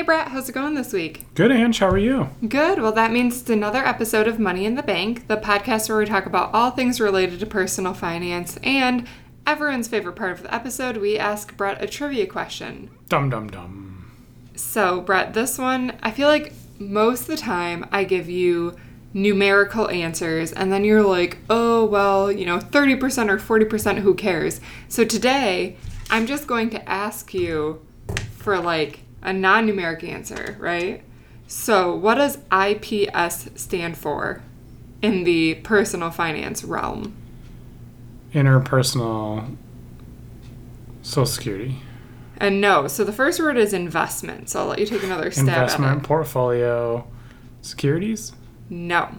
Hey Brett, how's it going this week? Good, Ange. How are you? Good. Well, that means it's another episode of Money in the Bank, the podcast where we talk about all things related to personal finance. And everyone's favorite part of the episode, we ask Brett a trivia question. Dum dum dum. So, Brett, this one, I feel like most of the time I give you numerical answers, and then you're like, oh, well, you know, 30% or 40%, who cares? So today, I'm just going to ask you for like a non numeric answer, right? So, what does IPS stand for in the personal finance realm? Interpersonal Social Security. And no, so the first word is investment. So I'll let you take another stab Investment at it. portfolio securities. No.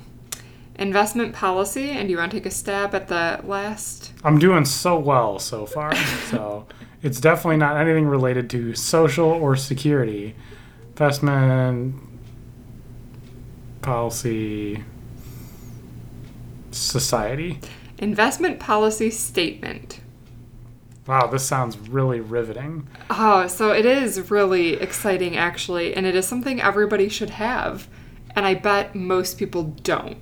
Investment policy, and do you want to take a stab at the last? I'm doing so well so far. so it's definitely not anything related to social or security. Investment policy society. Investment policy statement. Wow, this sounds really riveting. Oh, so it is really exciting actually, and it is something everybody should have. And I bet most people don't.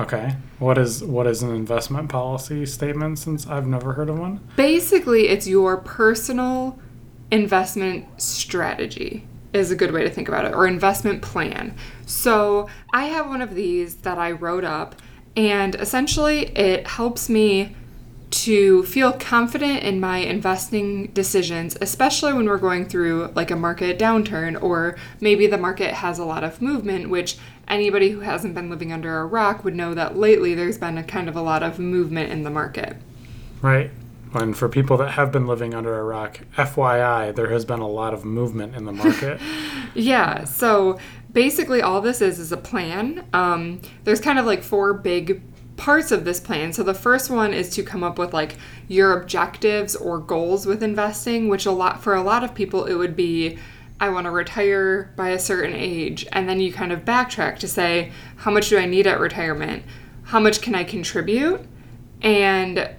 Okay. What is what is an investment policy statement since I've never heard of one? Basically, it's your personal investment strategy is a good way to think about it or investment plan. So, I have one of these that I wrote up and essentially it helps me to feel confident in my investing decisions, especially when we're going through like a market downturn or maybe the market has a lot of movement, which anybody who hasn't been living under a rock would know that lately there's been a kind of a lot of movement in the market. Right. And for people that have been living under a rock, FYI, there has been a lot of movement in the market. Yeah, so basically all this is is a plan. Um, there's kind of like four big parts of this plan. So the first one is to come up with like your objectives or goals with investing, which a lot for a lot of people it would be I want to retire by a certain age and then you kind of backtrack to say how much do I need at retirement? How much can I contribute? And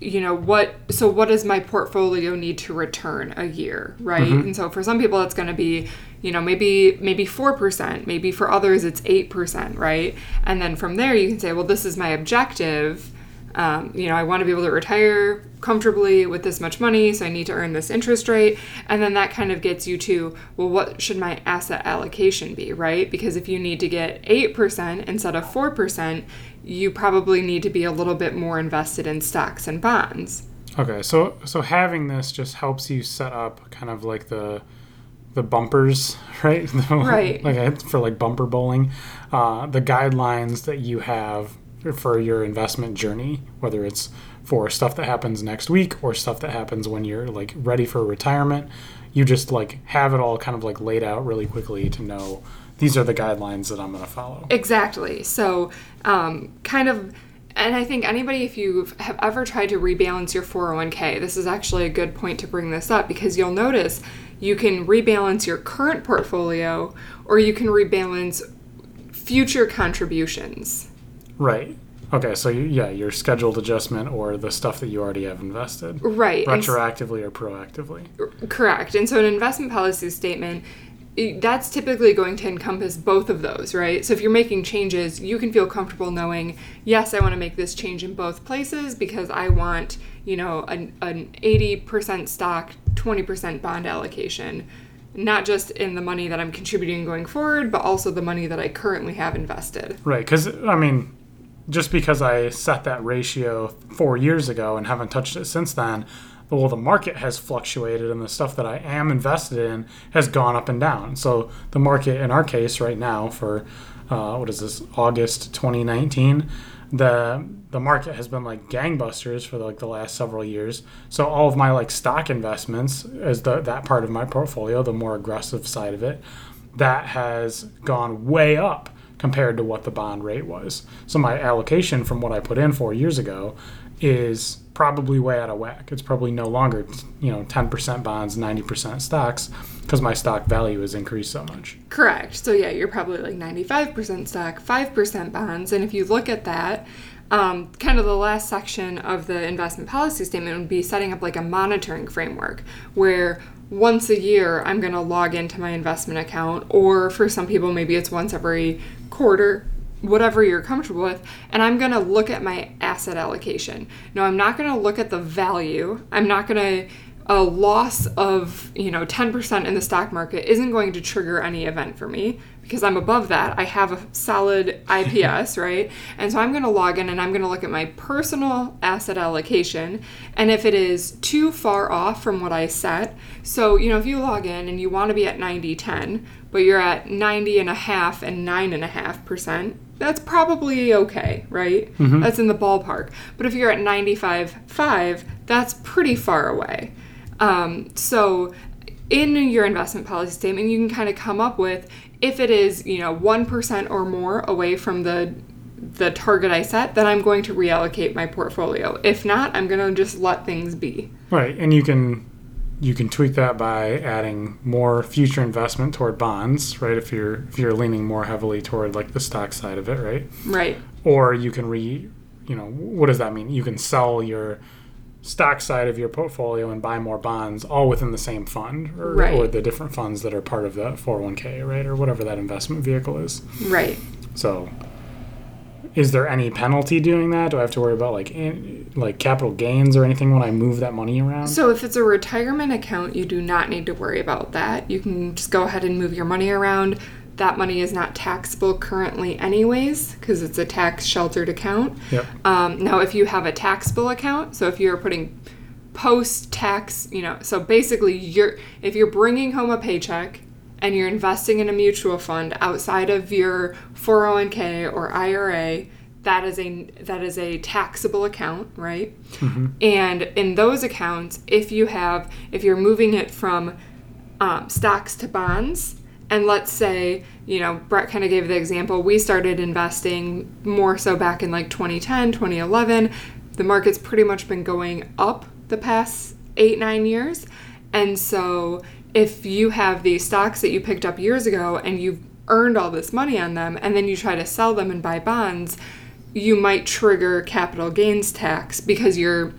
you know what so what does my portfolio need to return a year right mm-hmm. and so for some people it's going to be you know maybe maybe 4% maybe for others it's 8% right and then from there you can say well this is my objective um, you know i want to be able to retire comfortably with this much money so i need to earn this interest rate and then that kind of gets you to well what should my asset allocation be right because if you need to get 8% instead of 4% you probably need to be a little bit more invested in stocks and bonds okay, so so having this just helps you set up kind of like the the bumpers, right? Right. like for like bumper bowling, uh, the guidelines that you have for your investment journey, whether it's for stuff that happens next week or stuff that happens when you're like ready for retirement, you just like have it all kind of like laid out really quickly to know these are the guidelines that I'm going to follow. Exactly. So, um, kind of, and I think anybody, if you have ever tried to rebalance your 401k, this is actually a good point to bring this up because you'll notice you can rebalance your current portfolio or you can rebalance future contributions. Right. Okay, so yeah, your scheduled adjustment or the stuff that you already have invested, Right. retroactively or proactively. Correct. And so an investment policy statement that's typically going to encompass both of those, right? So if you're making changes, you can feel comfortable knowing, yes, I want to make this change in both places because I want, you know, an, an 80% stock, 20% bond allocation, not just in the money that I'm contributing going forward, but also the money that I currently have invested. Right, because I mean, just because I set that ratio four years ago and haven't touched it since then, well, the market has fluctuated and the stuff that I am invested in has gone up and down. So the market, in our case, right now for uh, what is this August 2019, the the market has been like gangbusters for like the last several years. So all of my like stock investments, as the that part of my portfolio, the more aggressive side of it, that has gone way up compared to what the bond rate was. So my allocation from what I put in four years ago is probably way out of whack. It's probably no longer, you know, 10% bonds, 90% stocks because my stock value has increased so much. Correct. So yeah, you're probably like 95% stock, 5% bonds. And if you look at that, um, kind of the last section of the investment policy statement would be setting up like a monitoring framework where once a year I'm going to log into my investment account, or for some people, maybe it's once every quarter, whatever you're comfortable with, and I'm going to look at my asset allocation. No, I'm not going to look at the value. I'm not going to a loss of you know 10% in the stock market isn't going to trigger any event for me because I'm above that. I have a solid IPS, right? And so I'm going to log in and I'm going to look at my personal asset allocation. And if it is too far off from what I set, so, you know, if you log in and you want to be at 90 10, but you're at 90 and a half and 9.5%, that's probably okay, right? Mm-hmm. That's in the ballpark. But if you're at 95 5, that's pretty far away. Um, so, in your investment policy statement, you can kind of come up with if it is, you know, 1% or more away from the the target I set, then I'm going to reallocate my portfolio. If not, I'm going to just let things be. Right, and you can you can tweak that by adding more future investment toward bonds, right? If you're if you're leaning more heavily toward like the stock side of it, right? Right. Or you can re, you know, what does that mean? You can sell your stock side of your portfolio and buy more bonds all within the same fund or, right. or the different funds that are part of the 401k, right? Or whatever that investment vehicle is. Right. So is there any penalty doing that? Do I have to worry about like in, like capital gains or anything when I move that money around? So if it's a retirement account, you do not need to worry about that. You can just go ahead and move your money around that money is not taxable currently anyways because it's a tax sheltered account yep. um, now if you have a taxable account so if you're putting post tax you know so basically you're if you're bringing home a paycheck and you're investing in a mutual fund outside of your 401k or ira that is a that is a taxable account right mm-hmm. and in those accounts if you have if you're moving it from um, stocks to bonds and let's say, you know, Brett kind of gave the example, we started investing more so back in like 2010, 2011. The market's pretty much been going up the past eight, nine years. And so if you have these stocks that you picked up years ago and you've earned all this money on them and then you try to sell them and buy bonds, you might trigger capital gains tax because you're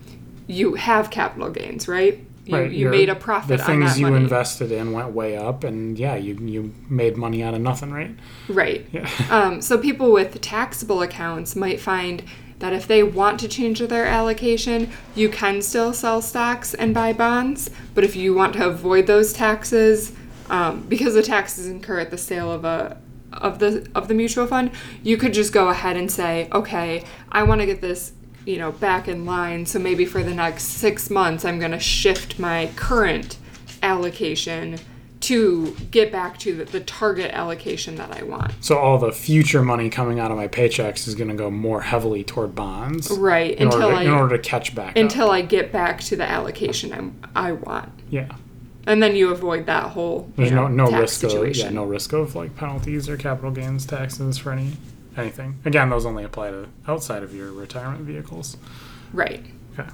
you have capital gains, right? You, right, you made a profit. The things you money. invested in went way up, and yeah, you you made money out of nothing, right? Right. Yeah. um, so people with taxable accounts might find that if they want to change their allocation, you can still sell stocks and buy bonds. But if you want to avoid those taxes, um, because the taxes incur at the sale of a of the of the mutual fund, you could just go ahead and say, okay, I want to get this you know, back in line. So maybe for the next six months, I'm going to shift my current allocation to get back to the, the, target allocation that I want. So all the future money coming out of my paychecks is going to go more heavily toward bonds, right? In until order I in order to catch back until up. I get back to the allocation I'm, I want. Yeah. And then you avoid that whole. There's know, no no risk situation. of yeah no risk of like penalties or capital gains taxes for any anything. Again, those only apply to outside of your retirement vehicles. Right. Okay.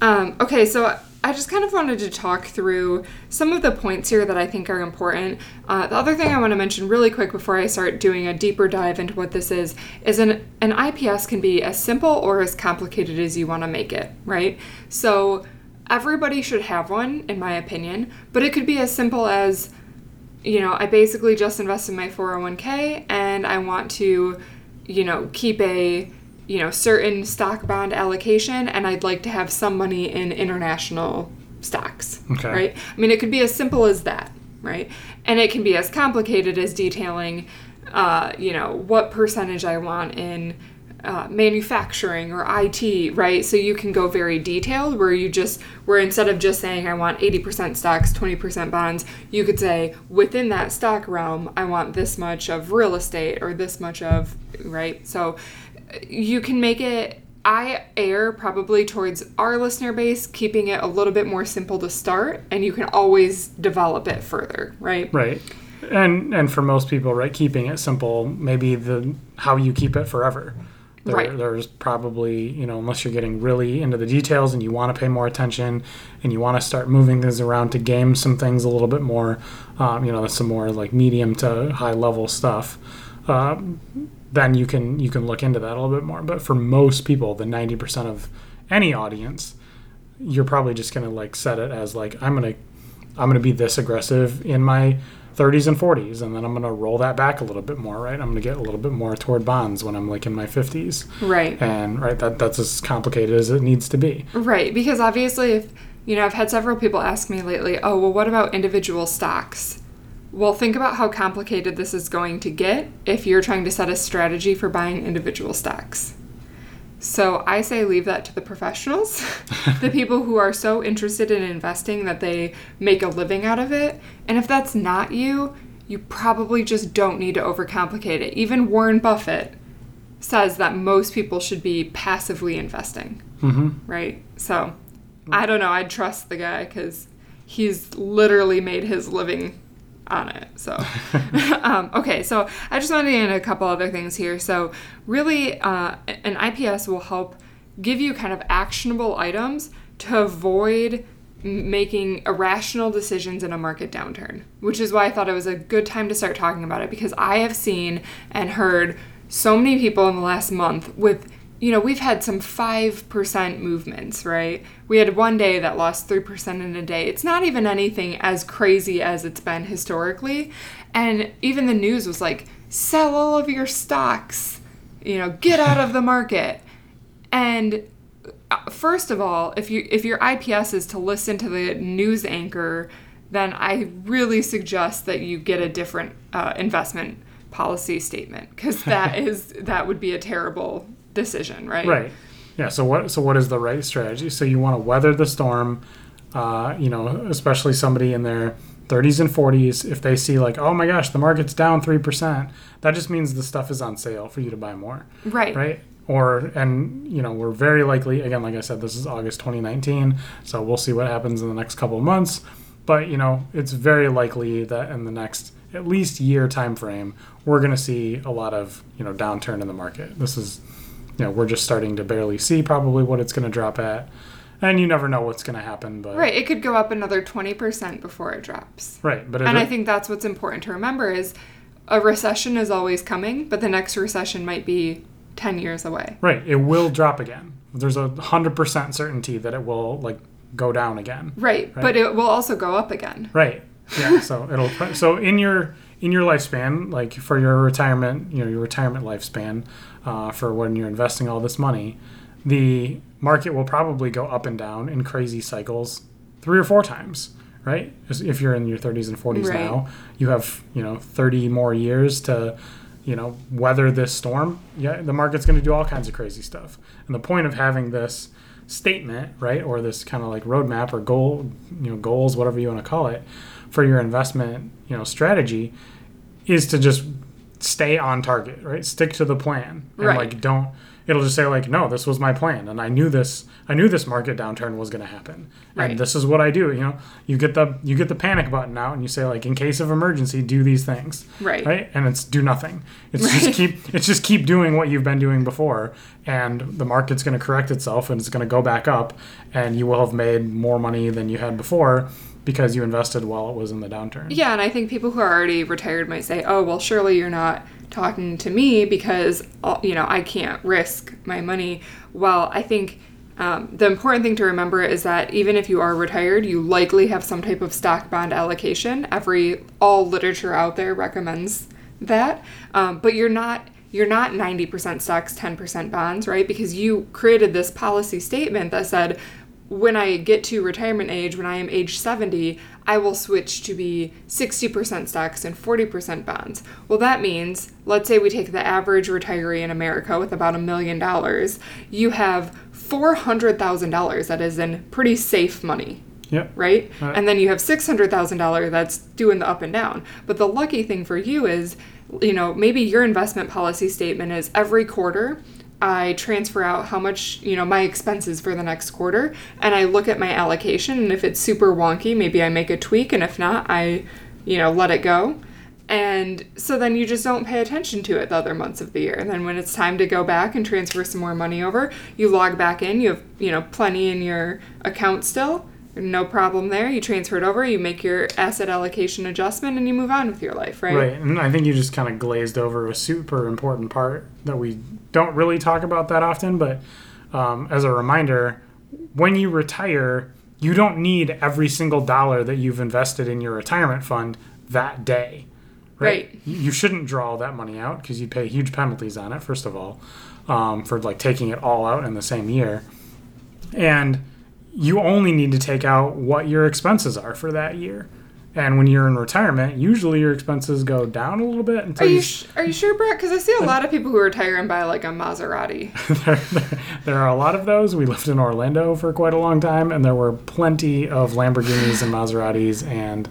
Um, okay, so I just kind of wanted to talk through some of the points here that I think are important. Uh, the other thing I want to mention really quick before I start doing a deeper dive into what this is is an, an IPS can be as simple or as complicated as you want to make it, right? So everybody should have one, in my opinion, but it could be as simple as you know, I basically just invest in my 401k and I want to, you know, keep a, you know, certain stock bond allocation and I'd like to have some money in international stocks. Okay. Right? I mean, it could be as simple as that, right? And it can be as complicated as detailing, uh, you know, what percentage I want in uh, manufacturing or IT, right? So you can go very detailed where you just, where instead of just saying I want 80% stocks, 20% bonds, you could say within that stock realm, I want this much of real estate or this much of, right? So you can make it, I err probably towards our listener base, keeping it a little bit more simple to start, and you can always develop it further, right? Right and and for most people right keeping it simple maybe the how you keep it forever there, right. There's probably, you know, unless you're getting really into the details and you want to pay more attention and you want to start moving things around to game some things a little bit more, um, you know, some more like medium to high level stuff. Um, then you can you can look into that a little bit more. But for most people, the 90% of any audience, you're probably just gonna like set it as like I'm gonna I'm going to be this aggressive in my 30s and 40s, and then I'm going to roll that back a little bit more, right? I'm going to get a little bit more toward bonds when I'm like in my 50s. Right. And right, that that's as complicated as it needs to be. Right, because obviously, if you know, I've had several people ask me lately, oh, well, what about individual stocks? Well, think about how complicated this is going to get if you're trying to set a strategy for buying individual stocks. So I say leave that to the professionals, the people who are so interested in investing that they make a living out of it. And if that's not you, you probably just don't need to overcomplicate it. Even Warren Buffett says that most people should be passively investing, Mm-hmm. right? So I don't know. I'd trust the guy because he's literally made his living on it. So, um, okay, so I just wanted to into a couple other things here. So, really, uh, an IPS will help give you kind of actionable items to avoid making irrational decisions in a market downturn, which is why I thought it was a good time to start talking about it because I have seen and heard so many people in the last month with you know, we've had some 5% movements, right? We had one day that lost 3% in a day. It's not even anything as crazy as it's been historically. And even the news was like, sell all of your stocks, you know, get out of the market. And uh, first of all, if you if your IPS is to listen to the news anchor, then I really suggest that you get a different uh, investment policy statement because that is that would be a terrible decision, right? Right. Yeah. So what? So what is the right strategy? So you want to weather the storm. Uh, you know, especially somebody in their 30s and 40s, if they see like, oh my gosh, the market's down three percent, that just means the stuff is on sale for you to buy more, Right. right? Or and you know, we're very likely again, like I said, this is August 2019, so we'll see what happens in the next couple of months. But you know, it's very likely that in the next at least year time frame, we're going to see a lot of you know downturn in the market. This is you know, we're just starting to barely see probably what it's going to drop at. And you never know what's going to happen, but Right. It could go up another 20% before it drops. right, but it, And I think that's what's important to remember is a recession is always coming, but the next recession might be 10 years away. right, it will drop again. There's a hundred percent certainty that it will like go down again. Right. But it will also go up again. Right. Yeah. so it'll so in your in your lifespan, like for your retirement, you know, your retirement lifespan, uh, for when you're investing all this money, the market will probably go up and down in crazy cycles three or four times. Right. If you're in your 30s and 40s Right. now, you have you know 30 more years to you know weather this storm. Yeah, the market's going to do all kinds of crazy stuff. And the point of having this statement, right, or this kind of like roadmap or goal, you know, goals, whatever you want to call it, for your investment, you know, strategy, is to just stay on target, right? Stick to the plan, and Right. like don't. It'll just say like, no, this was my plan, and I knew this. I knew this market downturn was going to happen, Right. and this is what I do. You know, you get the you get the panic button out, and you say like, in case of emergency, do these things Right. right and it's do nothing it's Right. just keep it's just keep doing what you've been doing before and the market's going to correct itself and it's going to go back up and you will have made more money than you had before because you invested while it was in the downturn Yeah, and I think people who are already retired might say, "Oh, well, surely you're not talking to me because uh, you know I can't risk my money." Well, I think um, the important thing to remember is that even if you are retired, you likely have some type of stock bond allocation. Every all literature out there recommends that, um, but you're not you're not 90% stocks, 10% bonds, right? Because you created this policy statement that said when I get to retirement age, when I am age 70, I will switch to be 60% stocks and 40% bonds. Well, that means, let's say we take the average retiree in America with about a million dollars, you have $400,000 that is in pretty safe money yep right? Right. And then you have six hundred thousand dollar that's doing the up and down. But the lucky thing for you is, you know, maybe your investment policy statement is every quarter. I transfer out how much, you know, my expenses for the next quarter, and I look at my allocation. And if it's super wonky, maybe I make a tweak, and if not, I, you know, let it go. And so then you just don't pay attention to it the other months of the year. And then when it's time to go back and transfer some more money over, you log back in. You have, you know, plenty in your account still. No problem there. You transfer it over, you make your asset allocation adjustment, and you move on with your life, right? right and i think you just kind of glazed over a super important part that we don't really talk about that often but um, as a reminder when you retire you don't need every single dollar that you've invested in your retirement fund that day. Right. You shouldn't draw that money out because you pay huge penalties on it, first of all, um, for like taking it all out in the same year. And you only need to take out what your expenses are for that year. And when you're in retirement, usually your expenses go down a little bit Are you you. sh- are you sure, Brett? Because I see a lot of people who retire and buy like a Maserati. there, there, there are a lot of those. We lived in Orlando for quite a long time, and there were plenty of Lamborghinis and Maseratis and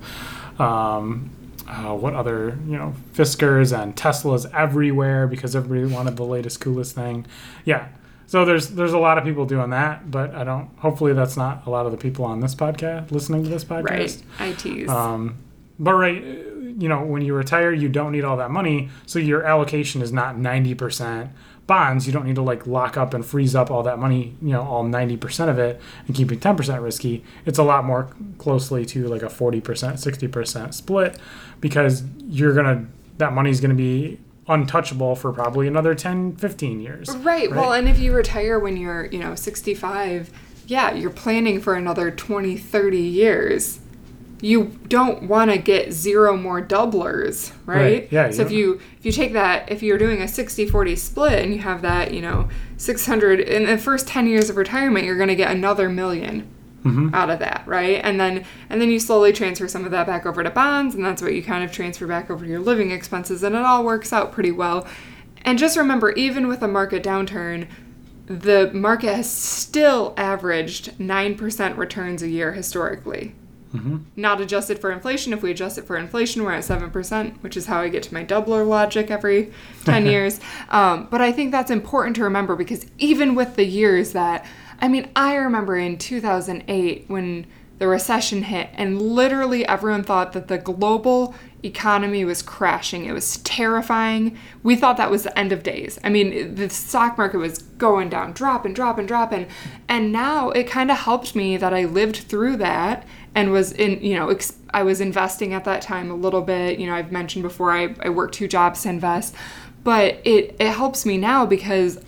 um, uh, what other you know Fiskers and Teslas everywhere because everybody wanted the latest, coolest thing. Yeah. So there's there's a lot of people doing that, but I don't. Hopefully, that's not a lot of the people on this podcast listening to this podcast. Right. I tease. Um, but right, you know, when you retire, you don't need all that money, so your allocation is not ninety percent bonds. You don't need to like lock up and freeze up all that money, you know, all ninety percent of it, and keeping ten percent risky. It's a lot more closely to like a forty percent, sixty percent split, because you're gonna that money's gonna be untouchable for probably another 10 15 years Right. Well, and if you retire when you're, you know, 65, yeah, you're planning for another 20, 30 years. You don't want to get zero more doublers, right? Right, yeah, So if you if you take that if you're doing a 60-40 split and you have that, you know, 600 in the first 10 years of retirement, you're going to get another 1000000 out of that, right? And then and then you slowly transfer some of that back over to bonds and that's what you kind of transfer back over to your living expenses and it all works out pretty well. And just remember even with a market downturn, the market has still averaged 9% returns a year historically. Not adjusted for inflation. If we adjust it for inflation, we're at 7%, which is how I get to my doubler logic every 10 years. Um, but I think that's important to remember because even with the years that, I mean, I remember in 2008 when the recession hit and literally everyone thought that the global economy was crashing. It was terrifying. We thought that was the end of days. I mean, the stock market was going down, dropping, dropping, dropping. And now it kind of helped me that I lived through that and was in, you know, ex- I was investing at that time a little bit. You know, I've mentioned before I, I worked two jobs to invest. But it, it helps me now because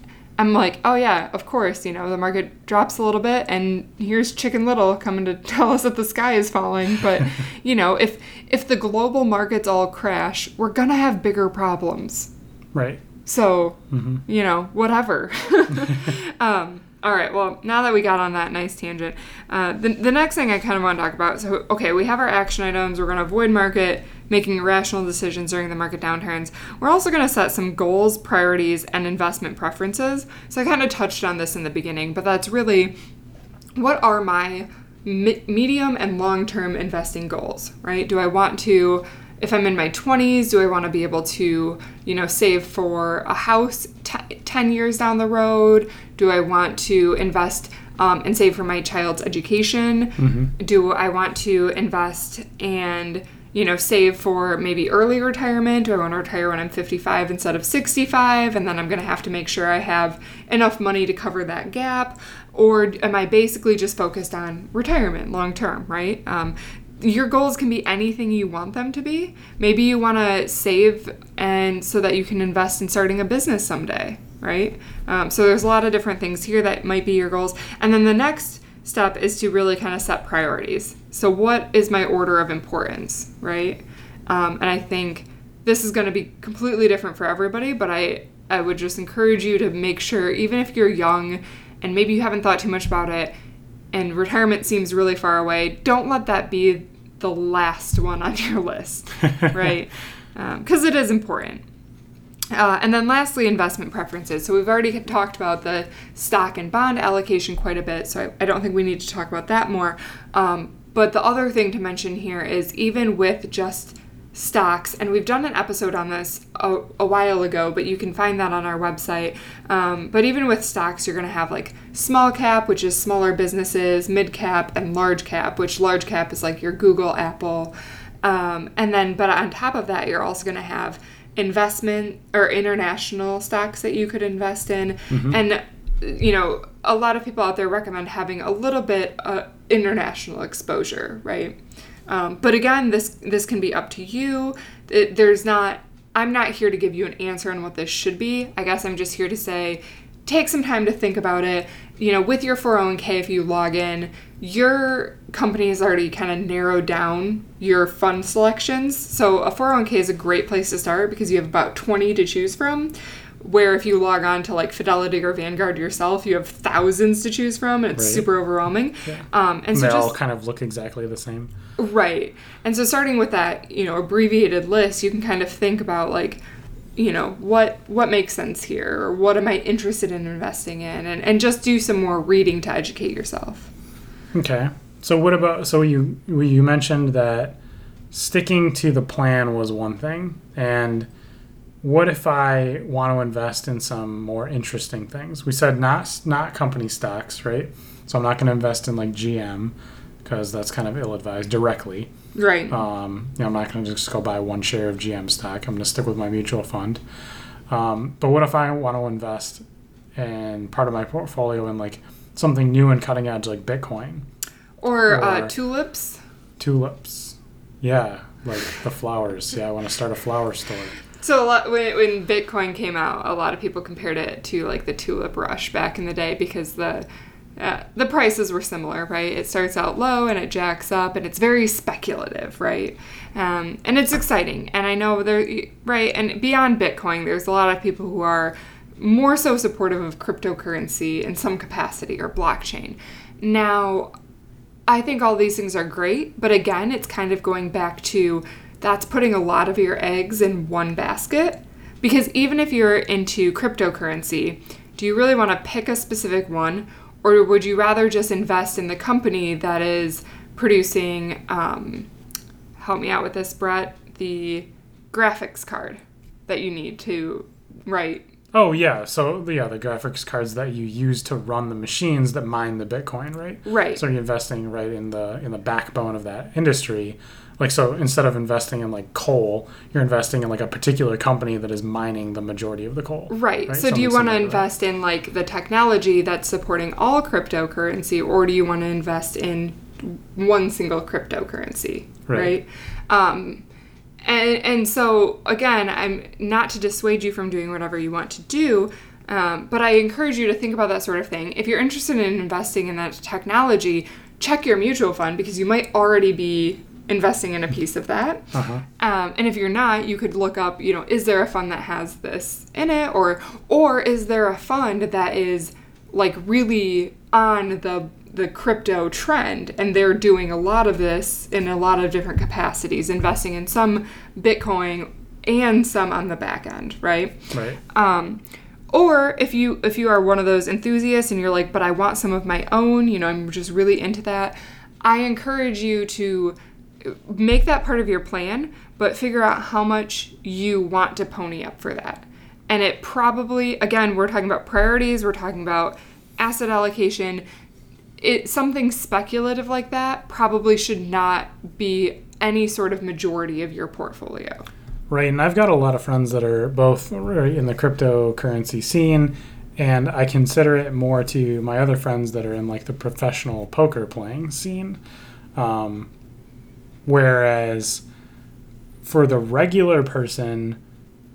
I'm like, oh yeah, of course, you know, the market drops a little bit and here's Chicken Little coming to tell us that the sky is falling. But, you know, if if the global markets all crash, we're gonna have bigger problems. right So, you know, whatever. um, all right, well, now that we got on that nice tangent, uh, the, the next thing I kind of want to talk about so, okay, we have our action items. We're going to avoid market, making irrational decisions during the market downturns. We're also going to set some goals, priorities, and investment preferences. So I kind of touched on this in the beginning, but that's really what are my me- medium and long term investing goals, right? Do I want to, if I'm in my 20s, do I want to be able to, you know, save for a house t- 10 years down the road? Do I want to invest um, and save for my child's education? Do I want to invest and you know, save for maybe early retirement? Do I want to retire when I'm 55 instead of 65? And then I'm going to have to make sure I have enough money to cover that gap? Or am I basically just focused on retirement long term, right? Um, your goals can be anything you want them to be. Maybe you want to save and so that you can invest in starting a business someday, right? Um, so there's a lot of different things here that might be your goals. And then the next step is to really kind of set priorities. So, what is my order of importance, right? Um, and I think this is going to be completely different for everybody, but I, I would just encourage you to make sure, even if you're young and maybe you haven't thought too much about it and retirement seems really far away, don't let that be the last one on your list, right? Because it is important. Uh, and then lastly, investment preferences. So we've already talked about the stock and bond allocation quite a bit, so I, I don't think we need to talk about that more. Um, but the other thing to mention here is even with just stocks, and we've done an episode on this a, a while ago, but you can find that on our website. Um, but even with stocks, you're going to have like small cap, which is smaller businesses, mid cap, and large cap, which large cap is like your Google, Apple. Um, and then, but on top of that, you're also going to have investment or international stocks that you could invest in. And, you know, a lot of people out there recommend having a little bit uh, international exposure, right? Um, but again, this this can be up to you. It, there's not. I'm not here to give you an answer on what this should be. I guess I'm just here to say, take some time to think about it. You know, with your 401k, if you log in, your company has already kind of narrowed down your fund selections. So a 401k is a great place to start because you have about 20 to choose from. Where if you log on to like Fidelity or Vanguard yourself, you have thousands to choose from, and it's Right. super overwhelming. Um, and so they all just kind of look exactly the same. Right. And so starting with that, you know, abbreviated list, you can kind of think about like, you know, what what makes sense here or what am I interested in investing in and, and just do some more reading to educate yourself. Okay. So what about so you you mentioned that sticking to the plan was one thing and what if I want to invest in some more interesting things? We said not not company stocks, right? So I'm not going to invest in like GM because that's kind of ill-advised directly. Right. Um, you know, I'm not going to just go buy one share of GM stock. I'm going to stick with my mutual fund. Um, but what if I want to invest in part of my portfolio in like something new and cutting edge like Bitcoin, or uh, tulips. tulips? Yeah, like the flowers. Yeah, I want to start a flower store. So a lot, when, when Bitcoin came out, a lot of people compared it to like the tulip rush back in the day because the uh, the prices were similar, right? It starts out low and it jacks up, and it's very speculative, right? Um, and it's exciting. And I know there, right? And beyond Bitcoin, there's a lot of people who are more so supportive of cryptocurrency in some capacity or blockchain. Now, I think all these things are great, but again, it's kind of going back to that's putting a lot of your eggs in one basket. Because even if you're into cryptocurrency, do you really want to pick a specific one, or would you rather just invest in the company that is producing, um, help me out with this, Brett, the graphics card that you need to write? Oh yeah, so yeah, the graphics cards that you use to run the machines that mine the Bitcoin, right? Right. So you're investing right in the in the backbone of that industry. Like so instead of investing in like coal, you're investing in like a particular company that is mining the majority of the coal. Right. Right, So do you want to invest in like the technology that's supporting all cryptocurrency or do you want to invest in one single cryptocurrency, Right. right? Um and and so again, I'm not to dissuade you from doing whatever you want to do, um, but I encourage you to think about that sort of thing. If you're interested in investing in that technology, check your mutual fund because you might already be investing in a piece of that. Uh-huh. Um, and if you're not, you could look up, you know, is there a fund that has this in it, or or is there a fund that is like really on the the crypto trend, and they're doing a lot of this in a lot of different capacities, investing in some Bitcoin and some on the back end, right? Right. Um, or if you if you are one of those enthusiasts and you're like, but I want some of my own, you know, I'm just really into that. I encourage you to make that part of your plan, but figure out how much you want to pony up for that. And it probably, again, we're talking about priorities, we're talking about asset allocation. It something speculative like that probably should not be any sort of majority of your portfolio. Right, and I've got a lot of friends that are both in the cryptocurrency scene, and I consider it more to my other friends that are in like the professional poker playing scene. Um, whereas for the regular person,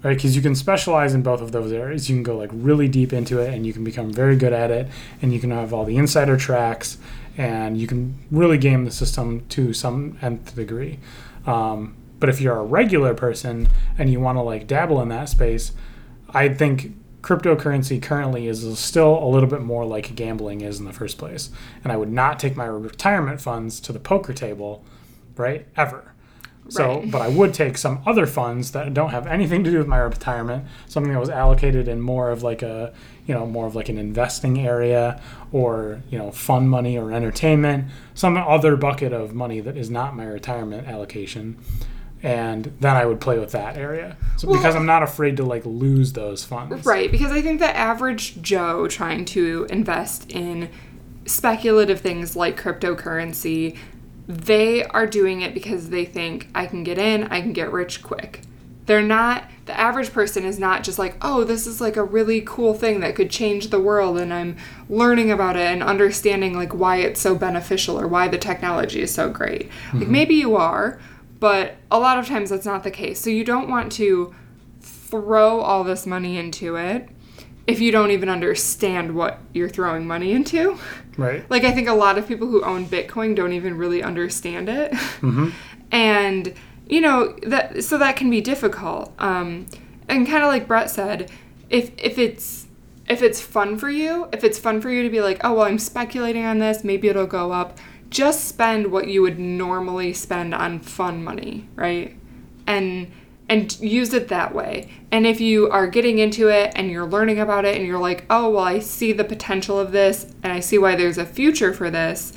right, because you can specialize in both of those areas, you can go like really deep into it, and you can become very good at it, and you can have all the insider tracks, and you can really game the system to some nth degree. Um, but if you're a regular person and you want to like dabble in that space, I think cryptocurrency currently is still a little bit more like gambling is in the first place. And I would not take my retirement funds to the poker table, right? Ever. So, Right. but I would take some other funds that don't have anything to do with my retirement, something that was allocated in more of like a, you know, more of like an investing area or, you know, fun money or entertainment, some other bucket of money that is not my retirement allocation. And then I would play with that area. So Well- because I'm not afraid to like lose those funds. Right, because I think the average Joe trying to invest in speculative things like cryptocurrency, they are doing it because they think I can get in, I can get rich quick. They're not, the average person is not just like, oh, this is like a really cool thing that could change the world and I'm learning about it and understanding like why it's so beneficial or why the technology is so great. Like mm-hmm. maybe you are, but a lot of times that's not the case. So you don't want to throw all this money into it if you don't even understand what you're throwing money into. Right. Like I think a lot of people who own Bitcoin don't even really understand it. Mm-hmm. and you know that so that can be difficult. Um, and kind of like Brett said, if if it's if it's fun for you, if it's fun for you to be like, oh well, I'm speculating on this, maybe it'll go up. Just spend what you would normally spend on fun money, right? And and use it that way. And if you are getting into it and you're learning about it and you're like, oh, well, I see the potential of this and I see why there's a future for this,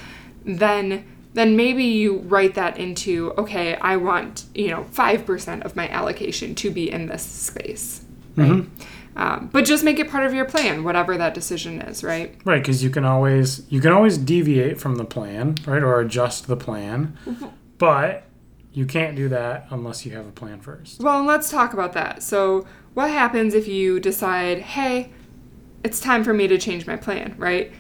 then then maybe you write that into okay i want you know 5% of my allocation to be in this space. Right? Um, but just make it part of your plan whatever that decision is right? Right, because you can always you can always deviate from the plan, right, or adjust the plan, but you can't do that unless you have a plan first. Well, let's talk about that. So, what happens if you decide, hey, it's time for me to change my plan, right?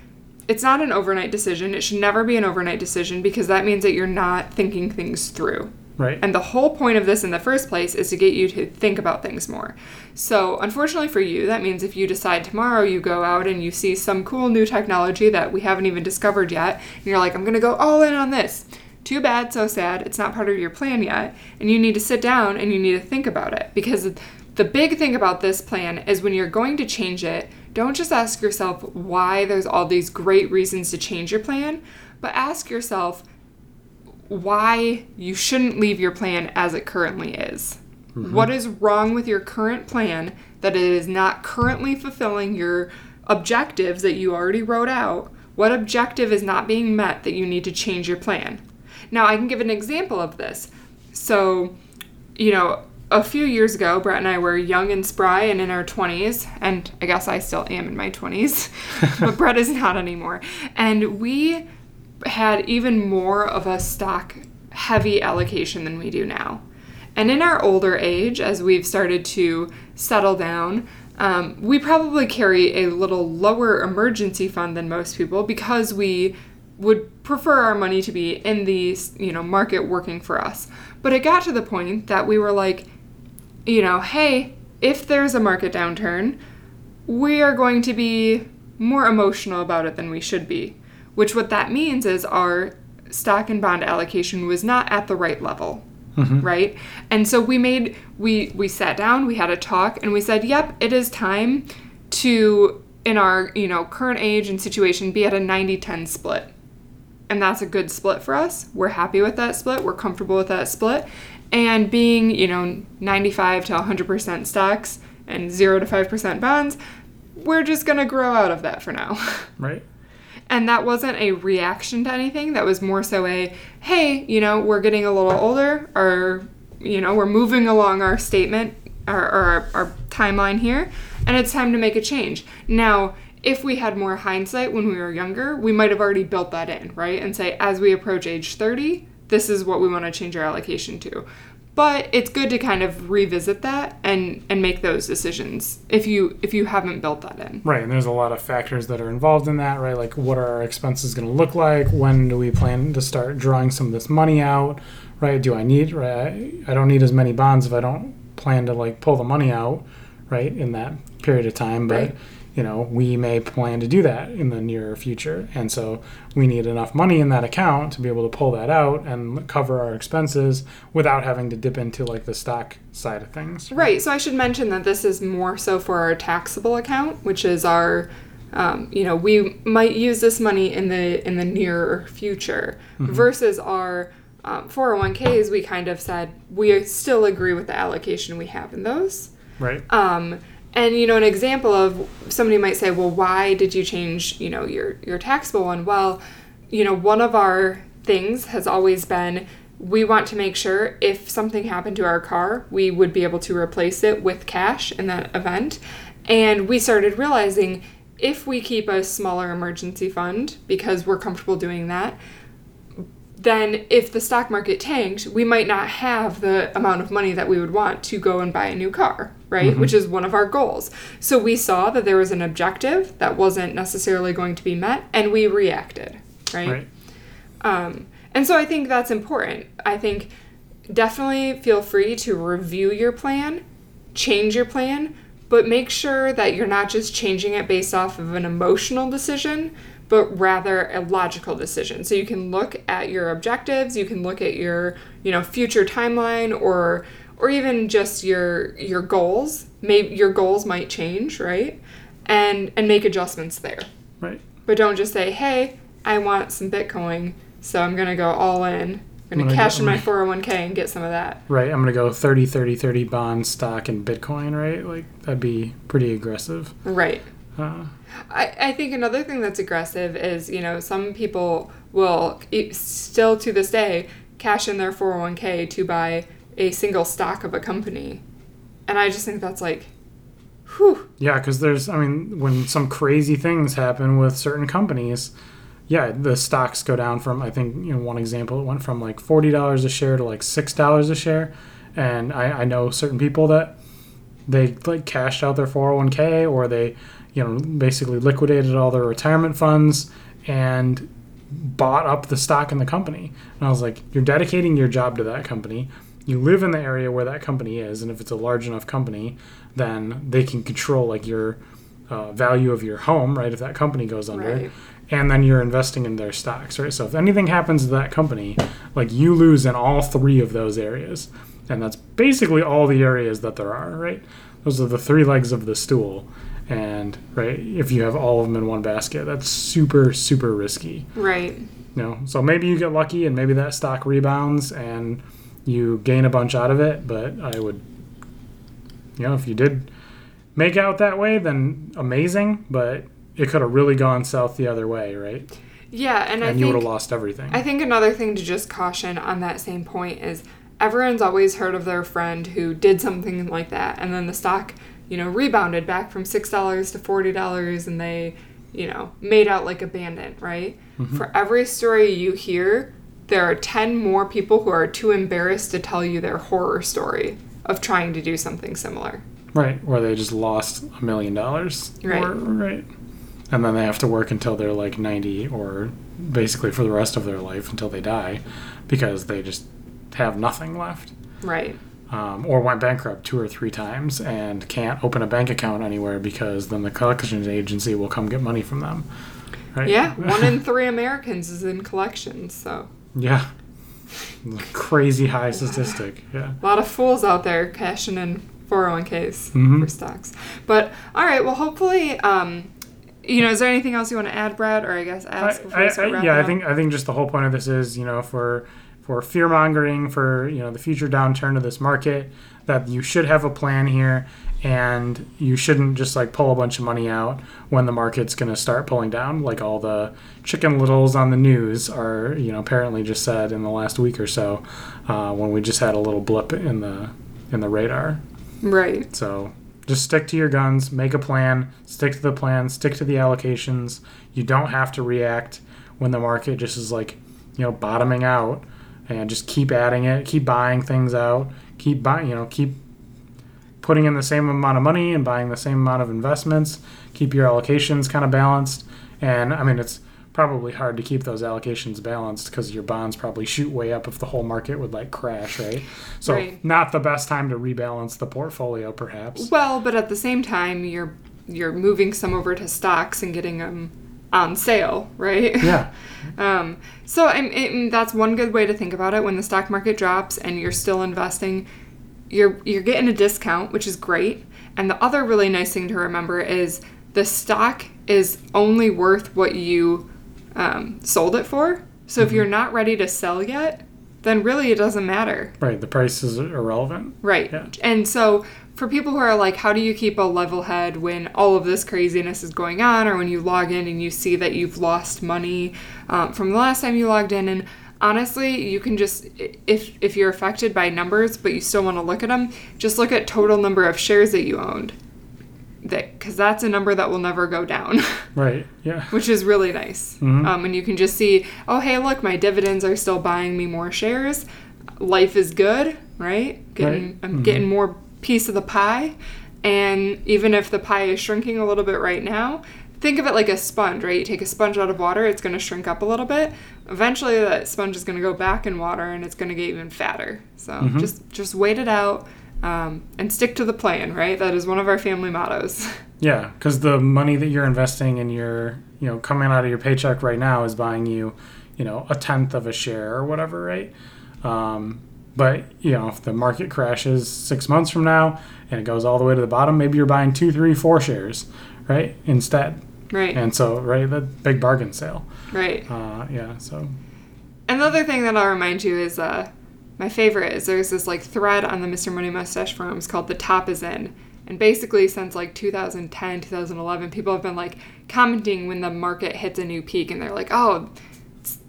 It's not an overnight decision. It should never be an overnight decision because that means that you're not thinking things through. Right. And the whole point of this in the first place is to get you to think about things more. So, unfortunately for you, that means if you decide tomorrow you go out and you see some cool new technology that we haven't even discovered yet, and you're like, I'm going to go all in on this. Too bad, so sad. It's not part of your plan yet. And you need to sit down and you need to think about it. Because the big thing about this plan is when you're going to change it, don't just ask yourself why there's all these great reasons to change your plan, but ask yourself, why you shouldn't leave your plan as it currently is. Mm-hmm. What is wrong with your current plan that it is not currently fulfilling your objectives that you already wrote out? What objective is not being met that you need to change your plan? Now, I can give an example of this. So, you know, a few years ago, Brett and I were young and spry and in our 20s, and I guess I still am in my 20s, but Brett is not anymore. And we had even more of a stock heavy allocation than we do now. And in our older age, as we've started to settle down, um, we probably carry a little lower emergency fund than most people because we would prefer our money to be in the you know market working for us. But it got to the point that we were like, you know, hey, if there's a market downturn, we are going to be more emotional about it than we should be. Which what that means is our stock and bond allocation was not at the right level. Mm-hmm. Right? And so we made we we sat down, we had a talk and we said, "Yep, it is time to in our, you know, current age and situation be at a 90-10 split." And that's a good split for us. We're happy with that split. We're comfortable with that split. And being, you know, 95 to 100% stocks and 0 to 5% bonds, we're just going to grow out of that for now. Right. and that wasn't a reaction to anything. That was more so a, hey, you know, we're getting a little older, or, you know, we're moving along our statement, our, our, our timeline here, and it's time to make a change. Now, if we had more hindsight when we were younger, we might have already built that in, right? And say, as we approach age 30, this is what we want to change our allocation to. But it's good to kind of revisit that and and make those decisions if you if you haven't built that in. Right, and there's a lot of factors that are involved in that, right? Like, what are our expenses going to look like? When do we plan to start drawing some of this money out? Right? Do I need? Right? I don't need as many bonds if I don't plan to like pull the money out, right? In that period of time, but Right. You know, we may plan to do that in the near future, and so we need enough money in that account to be able to pull that out and cover our expenses without having to dip into like the stock side of things. Right. So I should mention that this is more so for our taxable account, which is our, um, you know, we might use this money in the in the near future, versus our um, 401ks. We kind of said we still agree with the allocation we have in those. Right. Um, and you know, an example of somebody might say, "Well, why did you change, you know, your your taxable one?" Well, you know, one of our things has always been we want to make sure if something happened to our car, we would be able to replace it with cash in that event. And we started realizing if we keep a smaller emergency fund because we're comfortable doing that, then if the stock market tanked, we might not have the amount of money that we would want to go and buy a new car, right? Which is one of our goals. So we saw that there was an objective that wasn't necessarily going to be met, and we reacted, right? Right. Um, and so I think that's important. I think definitely feel free to review your plan, change your plan, but make sure that you're not just changing it based off of an emotional decision, but rather a logical decision. So you can look at your objectives, you can look at your, you know, future timeline or or even just your your goals. Maybe your goals might change, right? And and make adjustments there. Right. But don't just say, "Hey, I want some Bitcoin, so I'm going to go all in. I'm going gonna cash get in my my- 401k and get some of that." Right. I'm gonna go 30, 30, 30 bond stock and Bitcoin. Right. Like that'd be pretty aggressive. Right. Uh, I, I think another thing that's aggressive is, you know, some people will still to this day cash in their 401k to buy a single stock of a company. And I just think that's like, whew. Yeah, because there's, I mean, when some crazy things happen with certain companies, yeah, the stocks go down from, I think, you know, one example, it went from like $40 a share to like $6 a share. And I, I know certain people that they like cashed out their 401k or they, you know, basically liquidated all their retirement funds and bought up the stock in the company. And I was like, you're dedicating your job to that company. You live in the area where that company is, and if it's a large enough company, then they can control like your uh, value of your home, right? If that company goes under, Right. and then you're investing in their stocks, right? So if anything happens to that company, like you lose in all three of those areas, and that's basically all the areas that there are, right? Those are the three legs of the stool, and right, if you have all of them in one basket, that's super super risky. Right. You know, so maybe you get lucky and maybe that stock rebounds and you gain a bunch out of it. But I would, you know, if you did make out that way, then amazing. But it could have really gone south the other way, right? Yeah. And, I And you would have lost everything. I think another thing to just caution on that same point is everyone's always heard of their friend who did something like that and then the stock, you know, rebounded back from $6 to $40 and they, you know, made out like a bandit, right? Mm-hmm. For every story you hear, there are 10 more people who are too embarrassed to tell you their horror story of trying to do something similar. right, where they just lost a million dollars. Right. Or- right. And then they have to work until they're like 90 or basically for the rest of their life until they die because they just have nothing left. Right. um, or went bankrupt two or three times and can't open a bank account anywhere because then the collections agency will come get money from them. Right? Yeah, one in three Americans is in collections, so yeah. Crazy high statistic. Yeah. a lot of fools out there cashing in 401ks Mhm. for stocks. But all right, well, hopefully, um, you know, is there anything else you want to add, Brad, or I guess ask before I, I, I, yeah, I think I think just the whole point of this is you know for for fear mongering for you know the future downturn of this market that you should have a plan here and you shouldn't just like pull a bunch of money out when the market's going to start pulling down like all the chicken littles on the news are you know apparently just said in the last week or so uh, when we just had a little blip in the in the radar Right. so just stick to your guns, make a plan, stick to the plan, stick to the allocations. You don't have to react when the market just is like, you know, bottoming out and just keep adding it, keep buying things out, keep buying, you know, keep putting in the same amount of money and buying the same amount of investments, keep your allocations kind of balanced. And I mean, it's probably hard to keep those allocations balanced because your bonds probably shoot way up if the whole market would like crash, right? So Right. not the best time to rebalance the portfolio, perhaps. Well, but at the same time, you're you're moving some over to stocks and getting them on sale, right? Yeah, Um, so I mean, that's one good way to think about it. When the stock market drops and you're still investing, you're you're getting a discount, which is great. And the other really nice thing to remember is the stock is only worth what you um, sold it for. So if you're not ready to sell yet, then really it doesn't matter. right. The price is irrelevant. Right. Yeah. And so for people who are like, how do you keep a level head when all of this craziness is going on, or when you log in and you see that you've lost money um, from the last time you logged in? And honestly, you can just, if, if you're affected by numbers, but you still want to look at them, just look at total number of shares that you owned. That, because that's a number that will never go down, Right. Yeah. which is really nice. Mhm. Um, and you can just see, oh, hey, look, my dividends are still buying me more shares. Life is good, right? Getting, Right. I'm Mhm. getting more piece of the pie. And even if the pie is shrinking a little bit right now, think of it like a sponge, right? You take a sponge out of water, it's going to shrink up a little bit. Eventually, that sponge is going to go back in water, and it's going to get even fatter. So Mhm. just just wait it out. um, and stick to the plan, right? That is one of our family mottos. Yeah, because the money that you're investing in your, you know, coming out of your paycheck right now is buying you, you know, a tenth of a share or whatever, right? Um, but you know, if the market crashes six months from now and it goes all the way to the bottom, maybe you're buying two, three, four shares, right? Instead. Right. And so, right, the big bargain sale. right. Uh, yeah. So, Another thing that I'll remind you is uh, my favorite is there's this like thread on the Mr. Money Mustache forums called "The Top Is In," and basically since like 2010, 2011, people have been like commenting when the market hits a new peak, and they're like, "Oh,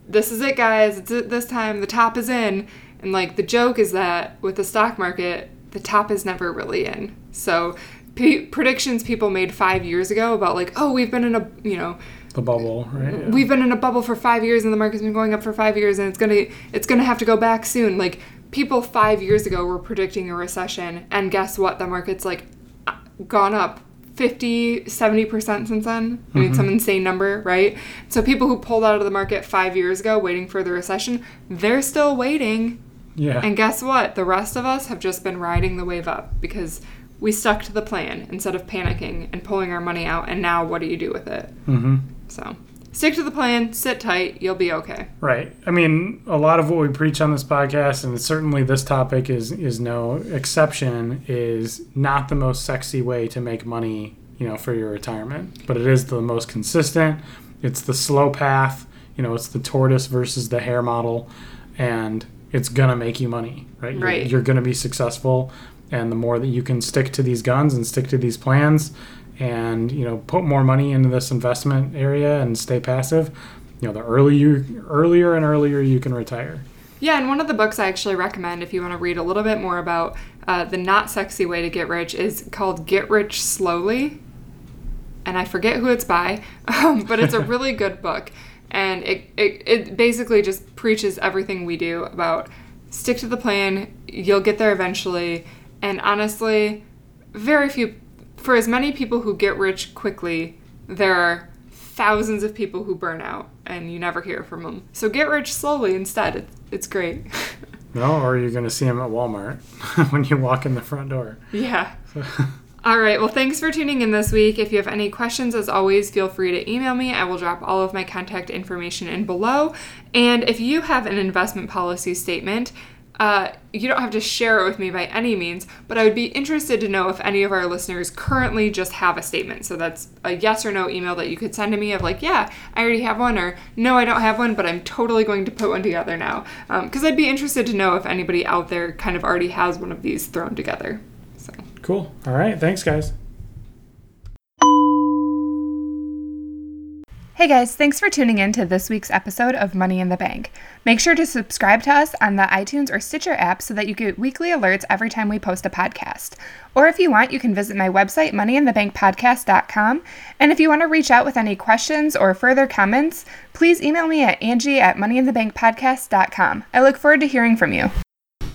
this is it, guys! It's it this time. The top is in." And like the joke is that with the stock market, the top is never really in. So. P- predictions people made five years ago about like oh we've been in a you know the bubble, right? Yeah. we've been in a bubble for five years and the market's been going up for five years and it's gonna it's gonna have to go back soon like people five years ago were predicting a recession and guess what the market's like uh, gone up 50 70% since then i mean some insane number right so people who pulled out of the market five years ago waiting for the recession they're still waiting yeah. and guess what the rest of us have just been riding the wave up because we stuck to the plan instead of panicking and pulling our money out and now what do you do with it mm-hmm. so stick to the plan, sit tight, you'll be okay. Right. I mean, a lot of what we preach on this podcast, and certainly this topic is is no exception, is not the most sexy way to make money, you know, for your retirement. But it is the most consistent. It's the slow path. You know, it's the tortoise versus the hare model, and it's gonna make you money, right? You're, Right. You're gonna be successful, and the more that you can stick to these guns and stick to these plans, and you know, put more money into this investment area and stay passive, you know, the earlier earlier and earlier you can retire. Yeah, and one of the books I actually recommend if you want to read a little bit more about uh, the not sexy way to get rich is called Get Rich Slowly. And I forget who it's by, um, but it's a really good book. And it, it, it basically just preaches everything we do about stick to the plan, you'll get there eventually. And honestly, very few, for as many people who get rich quickly, there are thousands of people who burn out and you never hear from them. So get rich slowly instead. It's, great. No, or you're going to see them at Walmart when you walk in the front door. yeah. All right. Well, thanks for tuning in this week. If you have any questions, as always, feel free to email me. I will drop all of my contact information in below. And if you have an investment policy statement, uh, you don't have to share it with me by any means, but I would be interested to know if any of our listeners currently just have a statement. So that's a yes or no email that you could send to me of like, yeah, I already have one, or no, I don't have one, but I'm totally going to put one together now. Because I'd be interested to know if anybody out there kind of already has one of these thrown together. So. Cool. All right. Thanks, guys. Hey guys, thanks for tuning in to this week's episode of Money in the Bank. Make sure to subscribe to us on the iTunes or Stitcher app so that you get weekly alerts every time we post a podcast. Or if you want, you can visit my website, moneyinthebankpodcast.com. And if you want to reach out with any questions or further comments, please email me at angie at moneyinthebankpodcast.com. I look forward to hearing from you.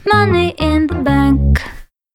Money in the bank.